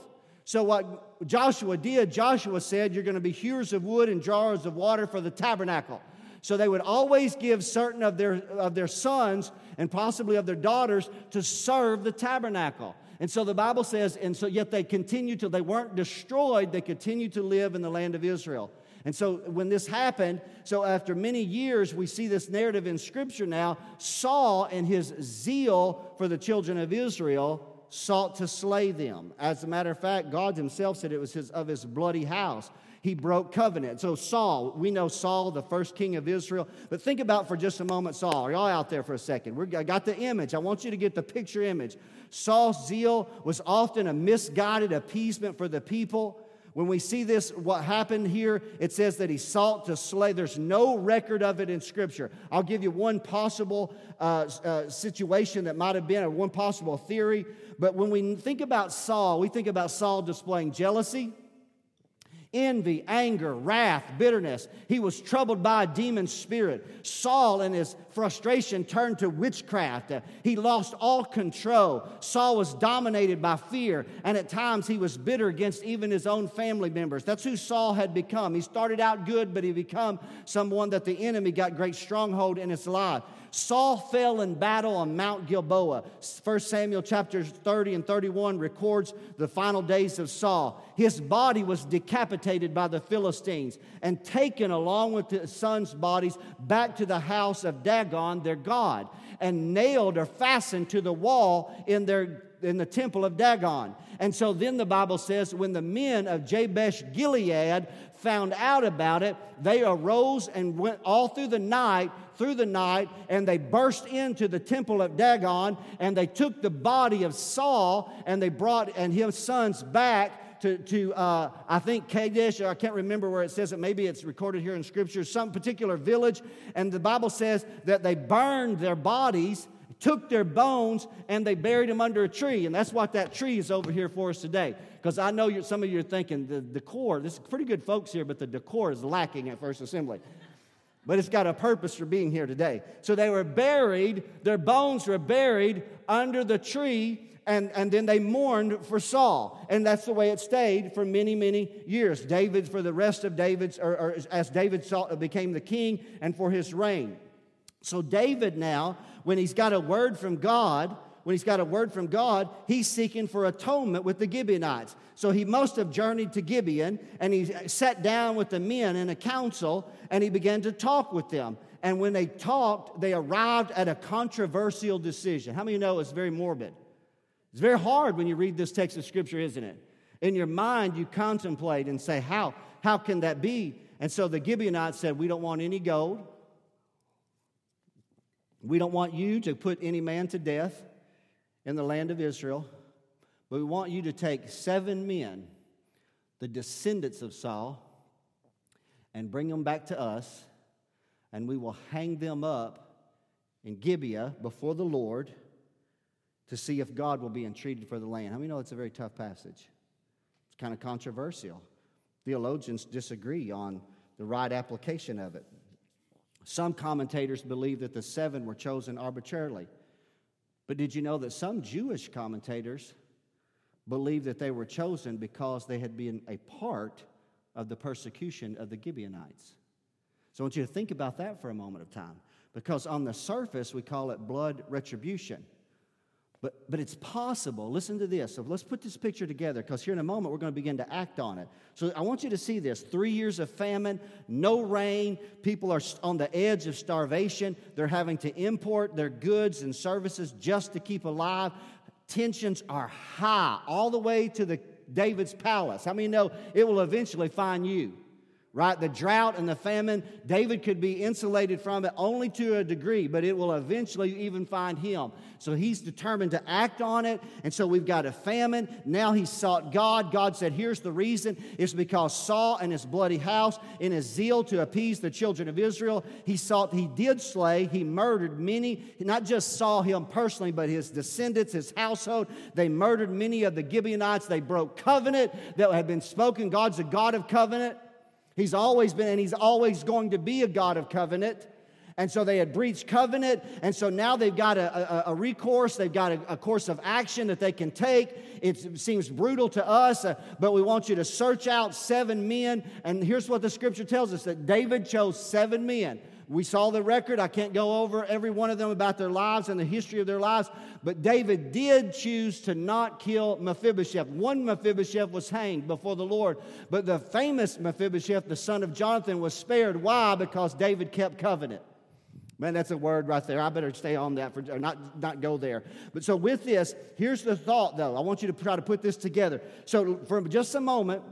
So, what Joshua did, Joshua said, You're going to be hewers of wood and drawers of water for the tabernacle. So, they would always give certain of their, of their sons and possibly of their daughters to serve the tabernacle. And so the Bible says, and so yet they continued till they weren't destroyed, they continued to live in the land of Israel. And so when this happened, so after many years, we see this narrative in Scripture now. Saul, in his zeal for the children of Israel, sought to slay them. As a matter of fact, God himself said it was his, of his bloody house. He broke covenant. So, Saul, we know Saul, the first king of Israel. But think about for just a moment Saul. Are y'all out there for a second? We're, I got the image. I want you to get the picture image. Saul's zeal was often a misguided appeasement for the people. When we see this, what happened here, it says that he sought to slay. There's no record of it in Scripture. I'll give you one possible uh, uh, situation that might have been, or one possible theory. But when we think about Saul, we think about Saul displaying jealousy, envy, anger, wrath, bitterness. He was troubled by a demon spirit. Saul, in his frustration, turned to witchcraft. He lost all control. Saul was dominated by fear, and at times he was bitter against even his own family members. That's who Saul had become. He started out good, but he became someone that the enemy got great stronghold in his life. Saul fell in battle on Mount Gilboa. 1 Samuel chapters 30 and 31 records the final days of Saul. His body was decapitated by the Philistines and taken along with his sons' bodies back to the house of Dagon, their God, and nailed or fastened to the wall in their in the temple of Dagon. And so then the Bible says, when the men of Jabesh Gilead found out about it, they arose and went all through the night, through the night, and they burst into the temple of Dagon, and they took the body of Saul and they brought and his sons back to, to uh, I think Kadesh, I can't remember where it says it. Maybe it's recorded here in Scripture, some particular village. And the Bible says that they burned their bodies took their bones and they buried them under a tree. And that's what that tree is over here for us today. Because I know some of you are thinking the decor, this is pretty good folks here, but the decor is lacking at First Assembly. But it's got a purpose for being here today. So they were buried, their bones were buried under the tree, and, and then they mourned for Saul. And that's the way it stayed for many, many years. David, for the rest of David's, or, or as David saw, became the king, and for his reign. So David now when he's got a word from God, when he's got a word from God, he's seeking for atonement with the Gibeonites. So he must have journeyed to Gibeon and he sat down with the men in a council and he began to talk with them. And when they talked, they arrived at a controversial decision. How many know it's very morbid? It's very hard when you read this text of scripture, isn't it? In your mind, you contemplate and say, How, how can that be? And so the Gibeonites said, We don't want any gold. We don't want you to put any man to death in the land of Israel, but we want you to take seven men, the descendants of Saul, and bring them back to us, and we will hang them up in Gibeah before the Lord to see if God will be entreated for the land. How many know it's a very tough passage? It's kind of controversial. Theologians disagree on the right application of it. Some commentators believe that the seven were chosen arbitrarily. But did you know that some Jewish commentators believe that they were chosen because they had been a part of the persecution of the Gibeonites? So I want you to think about that for a moment of time. Because on the surface, we call it blood retribution. But, but it's possible. Listen to this. So let's put this picture together because here in a moment we're going to begin to act on it. So I want you to see this three years of famine, no rain, people are on the edge of starvation. They're having to import their goods and services just to keep alive. Tensions are high all the way to the David's palace. How many know it will eventually find you? Right? The drought and the famine, David could be insulated from it only to a degree, but it will eventually even find him. So he's determined to act on it. And so we've got a famine. Now he sought God. God said, Here's the reason it's because Saul and his bloody house, in his zeal to appease the children of Israel, he sought, he did slay, he murdered many, not just Saul him personally, but his descendants, his household. They murdered many of the Gibeonites. They broke covenant that had been spoken. God's a God of covenant. He's always been, and he's always going to be a God of covenant. And so they had breached covenant. And so now they've got a, a, a recourse, they've got a, a, course of action that they can take. It seems brutal to us, uh, but we want you to search out seven men. And here's what the scripture tells us that David chose seven men We saw the record. I can't go over every one of them about their lives and the history of their lives, but David did choose to not kill Mephibosheth. One Mephibosheth was hanged before the Lord, but the famous Mephibosheth, the son of Jonathan, was spared. Why? Because David kept covenant. Man, that's a word right there. I better stay on that for or not, not go there. But so with this, here's the thought though. I want you to try to put this together. So for just a moment,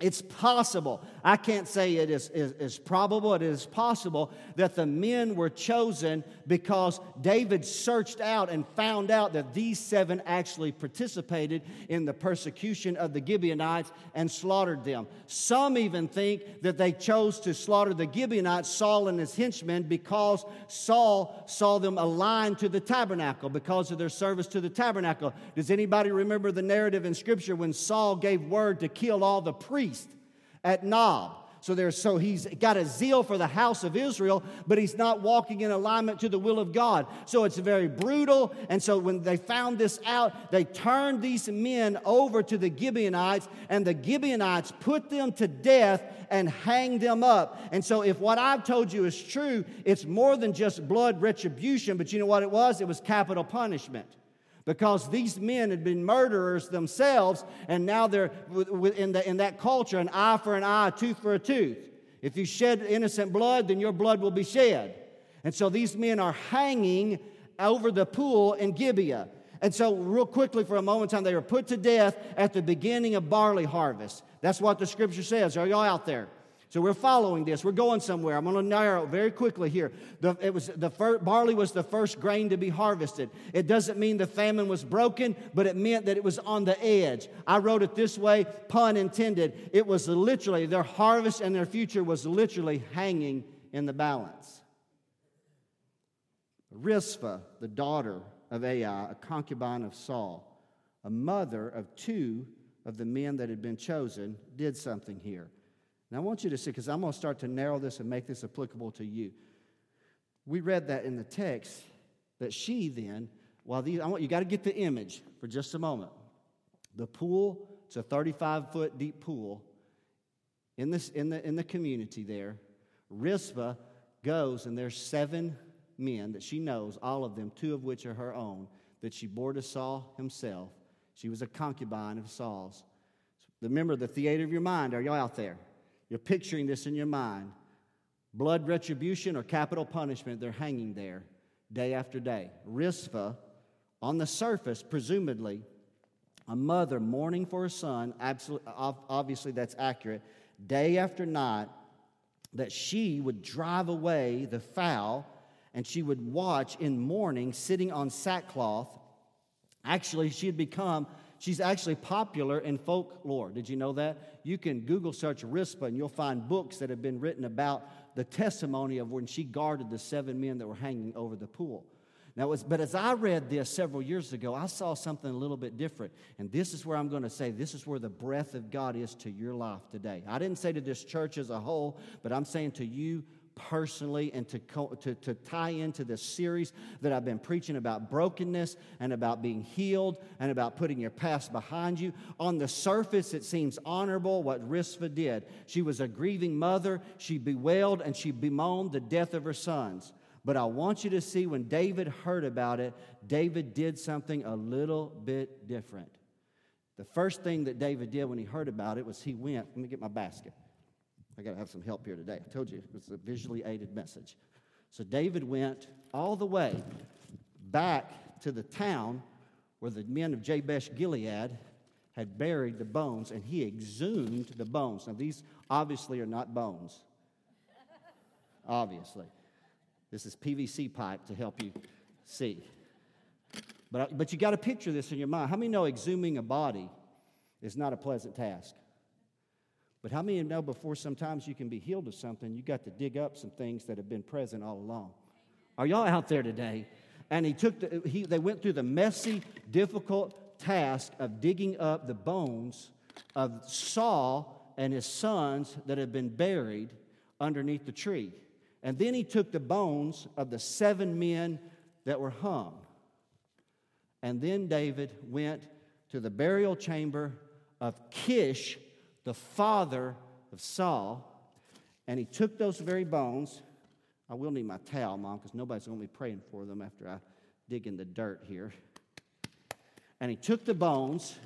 it's possible, I can't say it is, is, is, probable, it is possible that the men were chosen because David searched out and found out that these seven actually participated in the persecution of the Gibeonites and slaughtered them. Some even think that they chose to slaughter the Gibeonites, Saul and his henchmen, because Saul saw them aligned to the tabernacle because of their service to the tabernacle. Does anybody remember the narrative in Scripture when Saul gave word to kill all the priests? At Nob. So there's so he's got a zeal for the house of Israel, but he's not walking in alignment to the will of God. So it's very brutal. And so when they found this out, they turned these men over to the Gibeonites, and the Gibeonites put them to death and hanged them up. And so if what I've told you is true, it's more than just blood retribution, but you know what it was? It was capital punishment because these men had been murderers themselves, and now they're in, the, in that culture an eye for an eye, a tooth for a tooth. If you shed innocent blood, then your blood will be shed. And so these men are hanging over the pool in Gibeah. And so, real quickly, for a moment time, they were put to death at the beginning of barley harvest. That's what the scripture says. Are y'all out there? So we're following this. We're going somewhere. I'm going to narrow very quickly here. The, it was the first, barley was the first grain to be harvested. It doesn't mean the famine was broken, but it meant that it was on the edge. I wrote it this way, pun intended. It was literally their harvest and their future was literally hanging in the balance. Rizpah, the daughter of Ai, a concubine of Saul, a mother of two of the men that had been chosen, did something here. Now, I want you to see, because I'm going to start to narrow this and make this applicable to you. We read that in the text that she then, while these, I want you got to get the image for just a moment. The pool, it's a 35 foot deep pool in, this, in, the, in the community there. Rizpah goes, and there's seven men that she knows, all of them, two of which are her own, that she bore to Saul himself. She was a concubine of Saul's. Remember the theater of your mind. Are y'all out there? You're picturing this in your mind. Blood retribution or capital punishment, they're hanging there day after day. Rizpah, on the surface, presumably, a mother mourning for her son, absolutely, obviously that's accurate, day after night, that she would drive away the fowl and she would watch in mourning, sitting on sackcloth. Actually, she had become She's actually popular in folklore. Did you know that? You can Google search Rizpah and you'll find books that have been written about the testimony of when she guarded the seven men that were hanging over the pool. Now, was, but as I read this several years ago, I saw something a little bit different. And this is where I'm going to say this is where the breath of God is to your life today. I didn't say to this church as a whole, but I'm saying to you personally and to, to, to tie into this series that I've been preaching about brokenness and about being healed and about putting your past behind you. On the surface, it seems honorable what Rizpah did. She was a grieving mother, she bewailed and she bemoaned the death of her sons. But I want you to see when David heard about it, David did something a little bit different. The first thing that David did when he heard about it was he went, let me get my basket. I got to have some help here today. I told you it was a visually aided message. So David went all the way back to the town where the men of Jabesh Gilead had buried the bones, and he exhumed the bones. Now, these obviously are not bones. obviously. This is PVC pipe to help you see. But, but you got to picture this in your mind. How many know exhuming a body is not a pleasant task? But how many know before sometimes you can be healed of something, you got to dig up some things that have been present all along? Are y'all out there today? And he took the, he, they went through the messy, difficult task of digging up the bones of Saul and his sons that had been buried underneath the tree. And then he took the bones of the seven men that were hung. And then David went to the burial chamber of Kish, the father of Saul, and he took those very bones, I will need my towel, Mom, because nobody's going to be praying for them after I dig in the dirt here. And he took the bones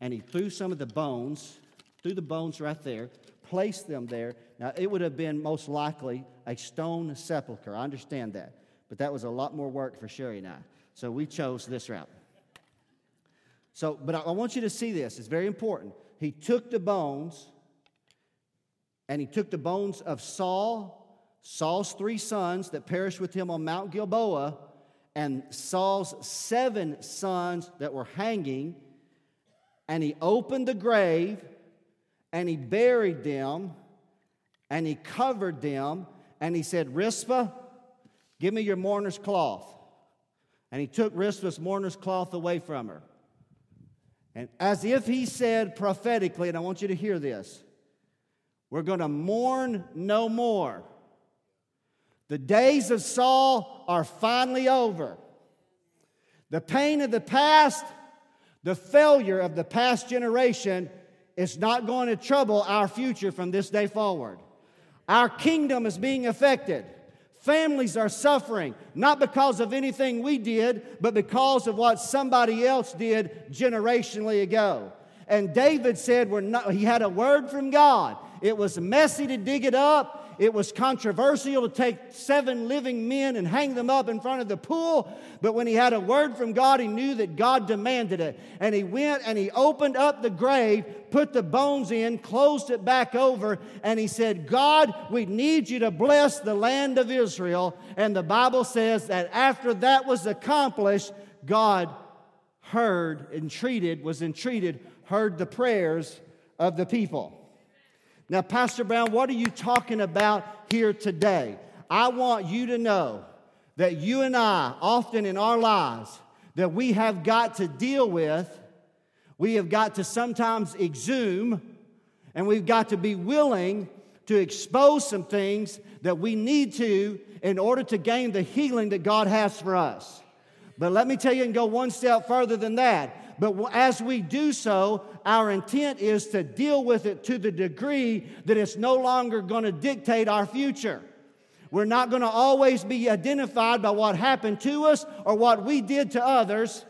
and he threw some of the bones, threw the bones right there, placed them there. Now, it would have been most likely a stone sepulchre. I understand that. But that was a lot more work for Sherry and I. So we chose this route. So, but I want you to see this. It's very important. He took the bones, and he took the bones of Saul, Saul's three sons that perished with him on Mount Gilboa, and Saul's seven sons that were hanging, and he opened the grave, and he buried them, and he covered them, and he said, Rizpah, give me your mourner's cloth. And he took Rizpah's mourner's cloth away from her. And as if he said prophetically, and I want you to hear this we're going to mourn no more. The days of Saul are finally over. The pain of the past, the failure of the past generation is not going to trouble our future from this day forward. Our kingdom is being affected. Families are suffering, not because of anything we did, but because of what somebody else did generationally ago. And David said, we're not, he had a word from God. It was messy to dig it up. It was controversial to take seven living men and hang them up in front of the pool. But when he had a word from God, he knew that God demanded it. And he went and he opened up the grave, put the bones in, closed it back over, and he said, God, we need you to bless the land of Israel. And the Bible says that after that was accomplished, God heard, entreated, was entreated, heard the prayers of the people. Now, Pastor Brown, what are you talking about here today? I want you to know that you and I, often in our lives, that we have got to deal with, we have got to sometimes exhume, and we've got to be willing to expose some things that we need to in order to gain the healing that God has for us. But let me tell you and go one step further than that. But as we do so, our intent is to deal with it to the degree that it's no longer going to dictate our future. We're not going to always be identified by what happened to us or what we did to others,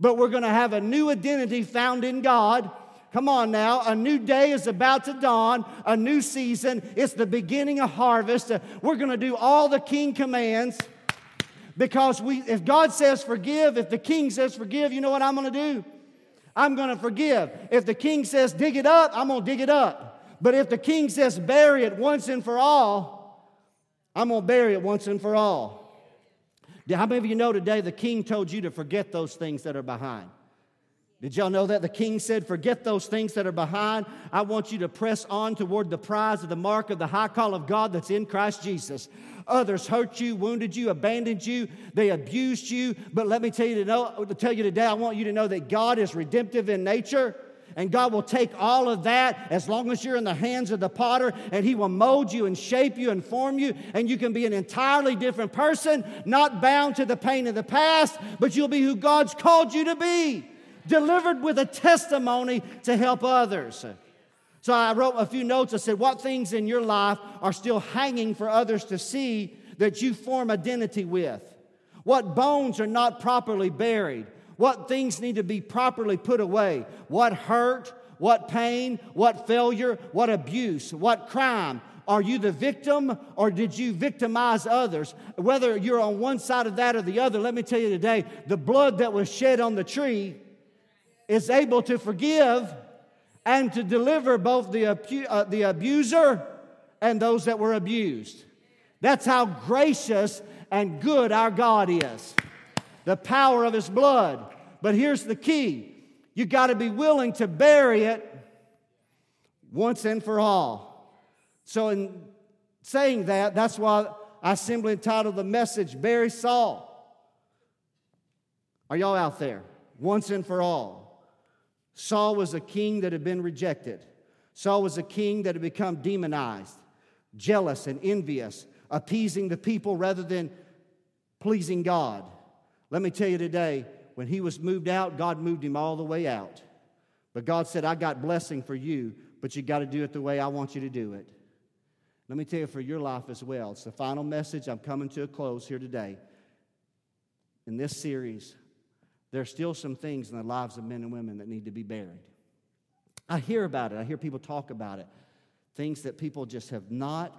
but we're going to have a new identity found in God. Come on now, a new day is about to dawn, a new season. It's the beginning of harvest. We're going to do all the king commands. Because we, if God says forgive, if the king says forgive, you know what I'm going to do? I'm going to forgive. If the king says dig it up, I'm going to dig it up. But if the king says bury it once and for all, I'm going to bury it once and for all. How many of you know today the king told you to forget those things that are behind? Did y'all know that? The king said, Forget those things that are behind. I want you to press on toward the prize of the mark of the high call of God that's in Christ Jesus. Others hurt you, wounded you, abandoned you, they abused you. But let me tell you to know, to tell you today, I want you to know that God is redemptive in nature. And God will take all of that as long as you're in the hands of the potter, and He will mold you and shape you and form you, and you can be an entirely different person, not bound to the pain of the past, but you'll be who God's called you to be, delivered with a testimony to help others. So I wrote a few notes. I said, What things in your life are still hanging for others to see that you form identity with? What bones are not properly buried? What things need to be properly put away? What hurt? What pain? What failure? What abuse? What crime? Are you the victim or did you victimize others? Whether you're on one side of that or the other, let me tell you today the blood that was shed on the tree is able to forgive and to deliver both the, uh, the abuser and those that were abused. That's how gracious and good our God is. The power of His blood. But here's the key you got to be willing to bury it once and for all. So, in saying that, that's why I simply entitled the message, Bury Saul. Are y'all out there? Once and for all. Saul was a king that had been rejected. Saul was a king that had become demonized, jealous and envious, appeasing the people rather than pleasing God. Let me tell you today, when he was moved out, God moved him all the way out. But God said, I got blessing for you, but you got to do it the way I want you to do it. Let me tell you for your life as well. It's the final message. I'm coming to a close here today. In this series, there are still some things in the lives of men and women that need to be buried. I hear about it, I hear people talk about it. Things that people just have not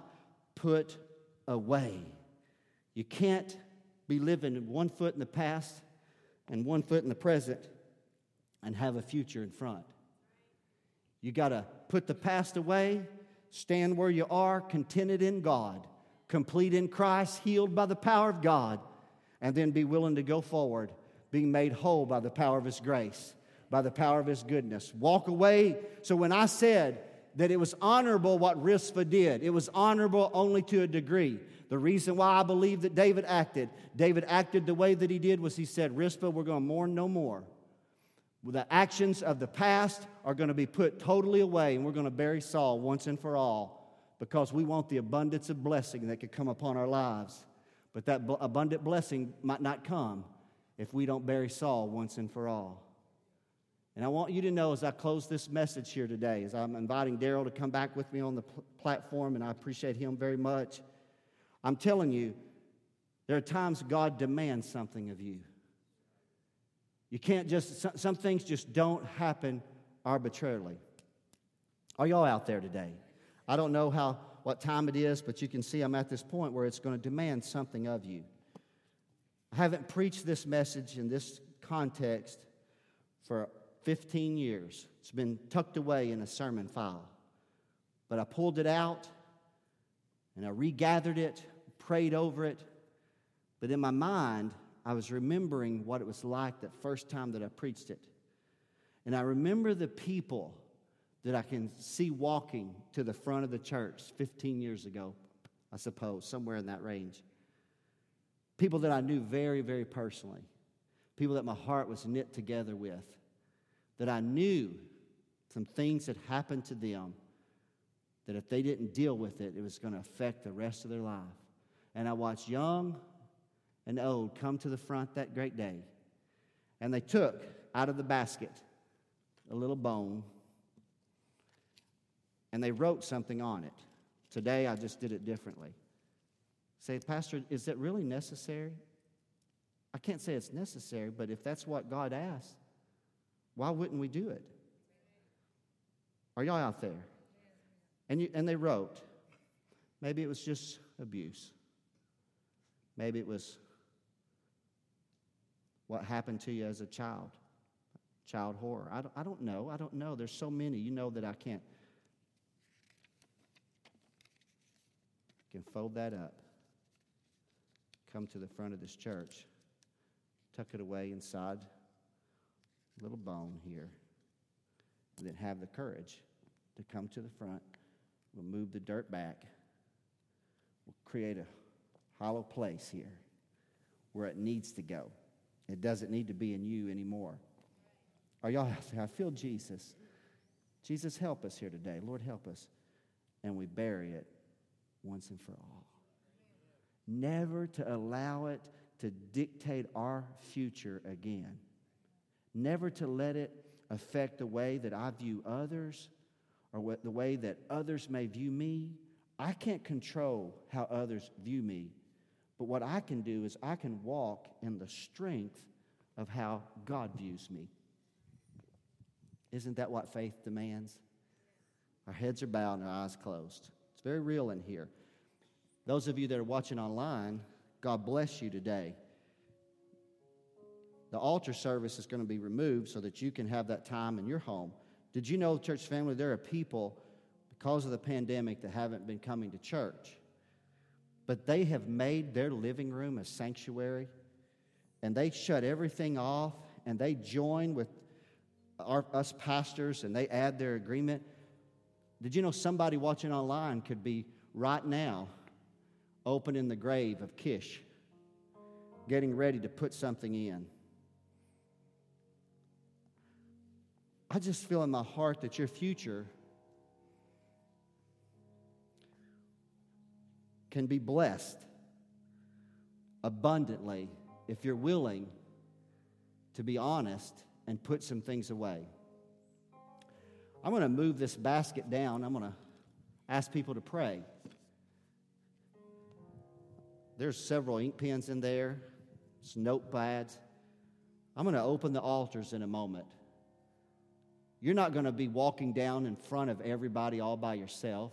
put away. You can't be living one foot in the past and one foot in the present and have a future in front. You got to put the past away, stand where you are, contented in God, complete in Christ, healed by the power of God, and then be willing to go forward, being made whole by the power of His grace, by the power of His goodness. Walk away. So when I said that it was honorable what Rizpah did, it was honorable only to a degree. The reason why I believe that David acted, David acted the way that he did was he said, Rizpah, we're going to mourn no more. The actions of the past are going to be put totally away, and we're going to bury Saul once and for all because we want the abundance of blessing that could come upon our lives. But that abundant blessing might not come if we don't bury Saul once and for all. And I want you to know as I close this message here today, as I'm inviting Daryl to come back with me on the pl- platform, and I appreciate him very much. I'm telling you, there are times God demands something of you. You can't just, some things just don't happen arbitrarily. Are y'all out there today? I don't know how, what time it is, but you can see I'm at this point where it's going to demand something of you. I haven't preached this message in this context for 15 years. It's been tucked away in a sermon file. But I pulled it out and I regathered it prayed over it, but in my mind, I was remembering what it was like that first time that I preached it. And I remember the people that I can see walking to the front of the church 15 years ago, I suppose, somewhere in that range. People that I knew very, very personally. People that my heart was knit together with. That I knew some things that happened to them that if they didn't deal with it, it was going to affect the rest of their life and I watched young and old come to the front that great day. And they took out of the basket a little bone and they wrote something on it. Today I just did it differently. Say, Pastor, is that really necessary? I can't say it's necessary, but if that's what God asked, why wouldn't we do it? Are y'all out there? And, you, and they wrote, maybe it was just abuse. Maybe it was what happened to you as a child, child horror. I don't, I don't know. I don't know. There's so many. You know that I can't. can fold that up, come to the front of this church, tuck it away inside a little bone here, and then have the courage to come to the front. We'll move the dirt back. We'll create a hollow place here where it needs to go. It doesn't need to be in you anymore. Are y'all I feel Jesus. Jesus, help us here today. Lord, help us. And we bury it once and for all. Never to allow it to dictate our future again. Never to let it affect the way that I view others or what, the way that others may view me. I can't control how others view me. But what I can do is I can walk in the strength of how God views me. Isn't that what faith demands? Our heads are bowed and our eyes closed. It's very real in here. Those of you that are watching online, God bless you today. The altar service is going to be removed so that you can have that time in your home. Did you know, church family, there are people, because of the pandemic, that haven't been coming to church? but they have made their living room a sanctuary and they shut everything off and they join with our, us pastors and they add their agreement. Did you know somebody watching online could be right now opening the grave of Kish, getting ready to put something in? I just feel in my heart that your future can be blessed abundantly if you're willing to be honest and put some things away. I'm going to move this basket down. I'm going to ask people to pray. There's several ink pens in there, some notepads. I'm going to open the altars in a moment. You're not going to be walking down in front of everybody all by yourself.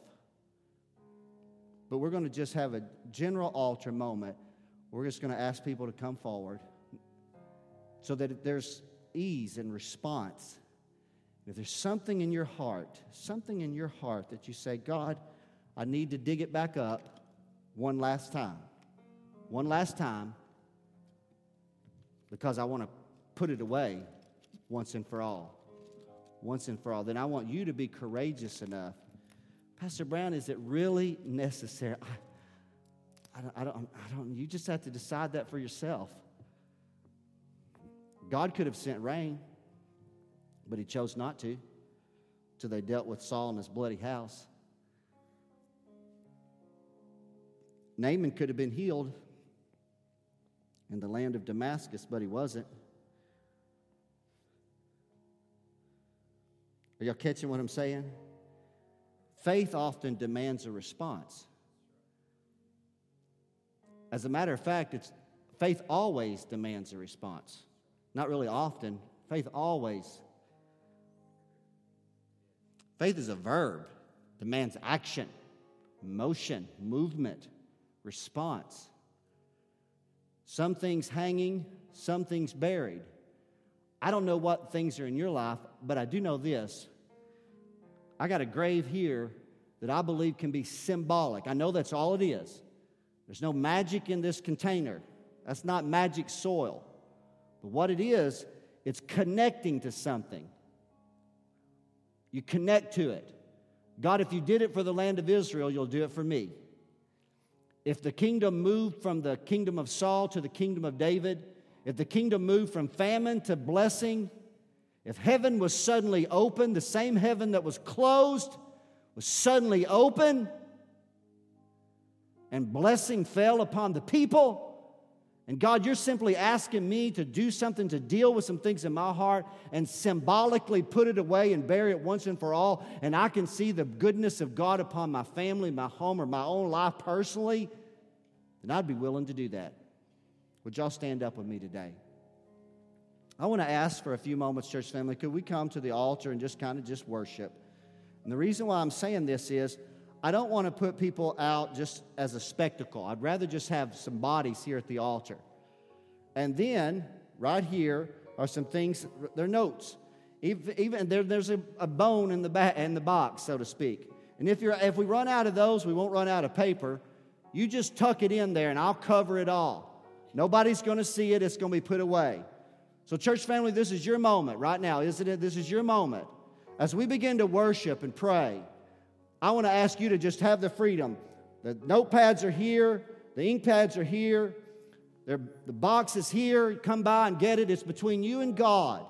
But we're going to just have a general altar moment. We're just going to ask people to come forward so that there's ease and response. If there's something in your heart, something in your heart that you say, God, I need to dig it back up one last time. One last time because I want to put it away once and for all. Once and for all. Then I want you to be courageous enough. Pastor Brown, is it really necessary? I, I, don't, I, don't, I don't, you just have to decide that for yourself. God could have sent rain, but he chose not to till they dealt with Saul and his bloody house. Naaman could have been healed in the land of Damascus, but he wasn't. Are y'all catching what I'm saying? Faith often demands a response. As a matter of fact, it's, faith always demands a response. Not really often, faith always. Faith is a verb, demands action, motion, movement, response. Some things hanging, some things buried. I don't know what things are in your life, but I do know this. I got a grave here that I believe can be symbolic. I know that's all it is. There's no magic in this container, that's not magic soil. But what it is, it's connecting to something. You connect to it. God, if you did it for the land of Israel, you'll do it for me. If the kingdom moved from the kingdom of Saul to the kingdom of David, if the kingdom moved from famine to blessing, if heaven was suddenly open, the same heaven that was closed was suddenly open, and blessing fell upon the people, and God, you're simply asking me to do something to deal with some things in my heart and symbolically put it away and bury it once and for all. And I can see the goodness of God upon my family, my home, or my own life personally. Then I'd be willing to do that. Would y'all stand up with me today? I want to ask for a few moments, church family. Could we come to the altar and just kind of just worship? And the reason why I'm saying this is I don't want to put people out just as a spectacle. I'd rather just have some bodies here at the altar. And then, right here, are some things, they're notes. Even, even there, there's a, a bone in the, in the box, so to speak. And if, you're, if we run out of those, we won't run out of paper. You just tuck it in there and I'll cover it all. Nobody's going to see it, it's going to be put away. So, church family, this is your moment right now, isn't it? This is your moment. As we begin to worship and pray, I want to ask you to just have the freedom. The notepads are here, the ink pads are here, the box is here. Come by and get it. It's between you and God.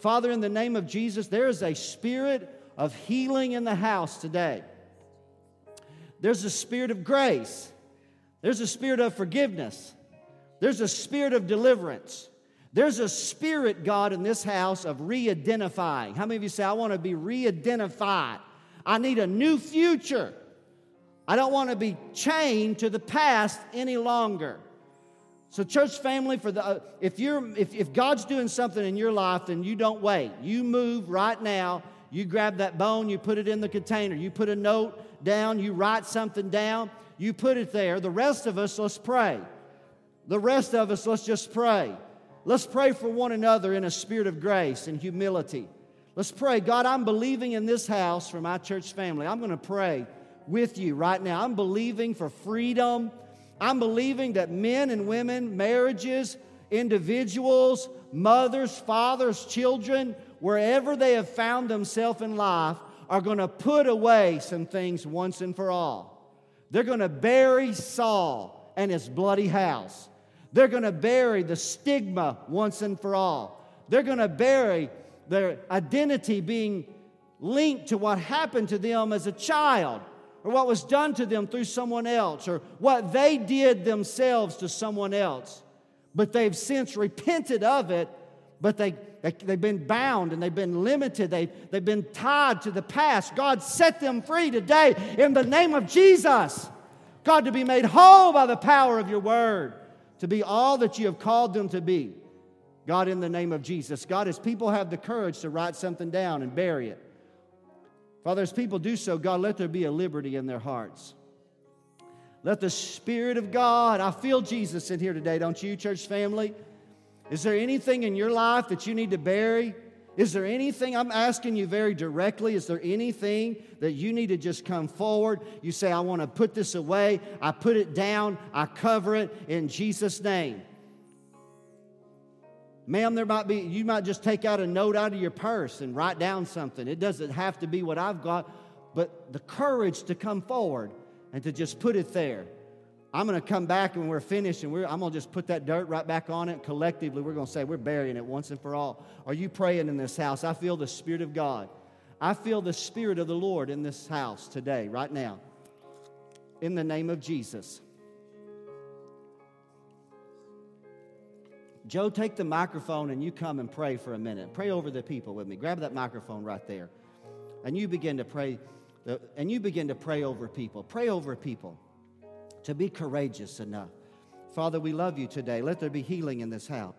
Father, in the name of Jesus, there is a spirit of healing in the house today. There's a spirit of grace. There's a spirit of forgiveness. There's a spirit of deliverance. There's a spirit, God, in this house of re identifying. How many of you say, I want to be re identified? I need a new future. I don't want to be chained to the past any longer. So, church family, for the uh, if you're if, if God's doing something in your life, then you don't wait. You move right now. You grab that bone, you put it in the container. You put a note down, you write something down, you put it there. The rest of us, let's pray. The rest of us, let's just pray. Let's pray for one another in a spirit of grace and humility. Let's pray. God, I'm believing in this house for my church family. I'm going to pray with you right now. I'm believing for freedom. I'm believing that men and women, marriages, individuals, mothers, fathers, children, wherever they have found themselves in life, are going to put away some things once and for all. They're going to bury Saul and his bloody house. They're going to bury the stigma once and for all. They're going to bury their identity being linked to what happened to them as a child or what was done to them through someone else or what they did themselves to someone else. But they've since repented of it, but they, they, have been bound and they've been limited. They, they've been tied to the past. God set them free today in the name of Jesus. God, to be made whole by the power of your word, to be all that you have called them to be. God, in the name of Jesus. God, as people have the courage to write something down and bury it, Father, as people do so, God, let there be a liberty in their hearts. Let the Spirit of God, I feel Jesus in here today, don't you, church family? Is there anything in your life that you need to bury? Is there anything, I'm asking you very directly, is there anything that you need to just come forward? You say, I want to put this away. I put it down. I cover it in Jesus' name. Ma'am, there might be, you might just take out a note out of your purse and write down something. It doesn't have to be what I've got, but the courage to come forward and to just put it there. I'm going to come back when we're finished and we're, I'm going to just put that dirt right back on it. Collectively, we're going to say we're burying it once and for all. Are you praying in this house? I feel the Spirit of God. I feel the Spirit of the Lord in this house today, right now. In the name of Jesus. Joe, take the microphone and you come and pray for a minute. Pray over the people with me. Grab that microphone right there. And you begin to pray. And you begin to pray over people. Pray over people to be courageous enough. Father, we love you today. Let there be healing in this house.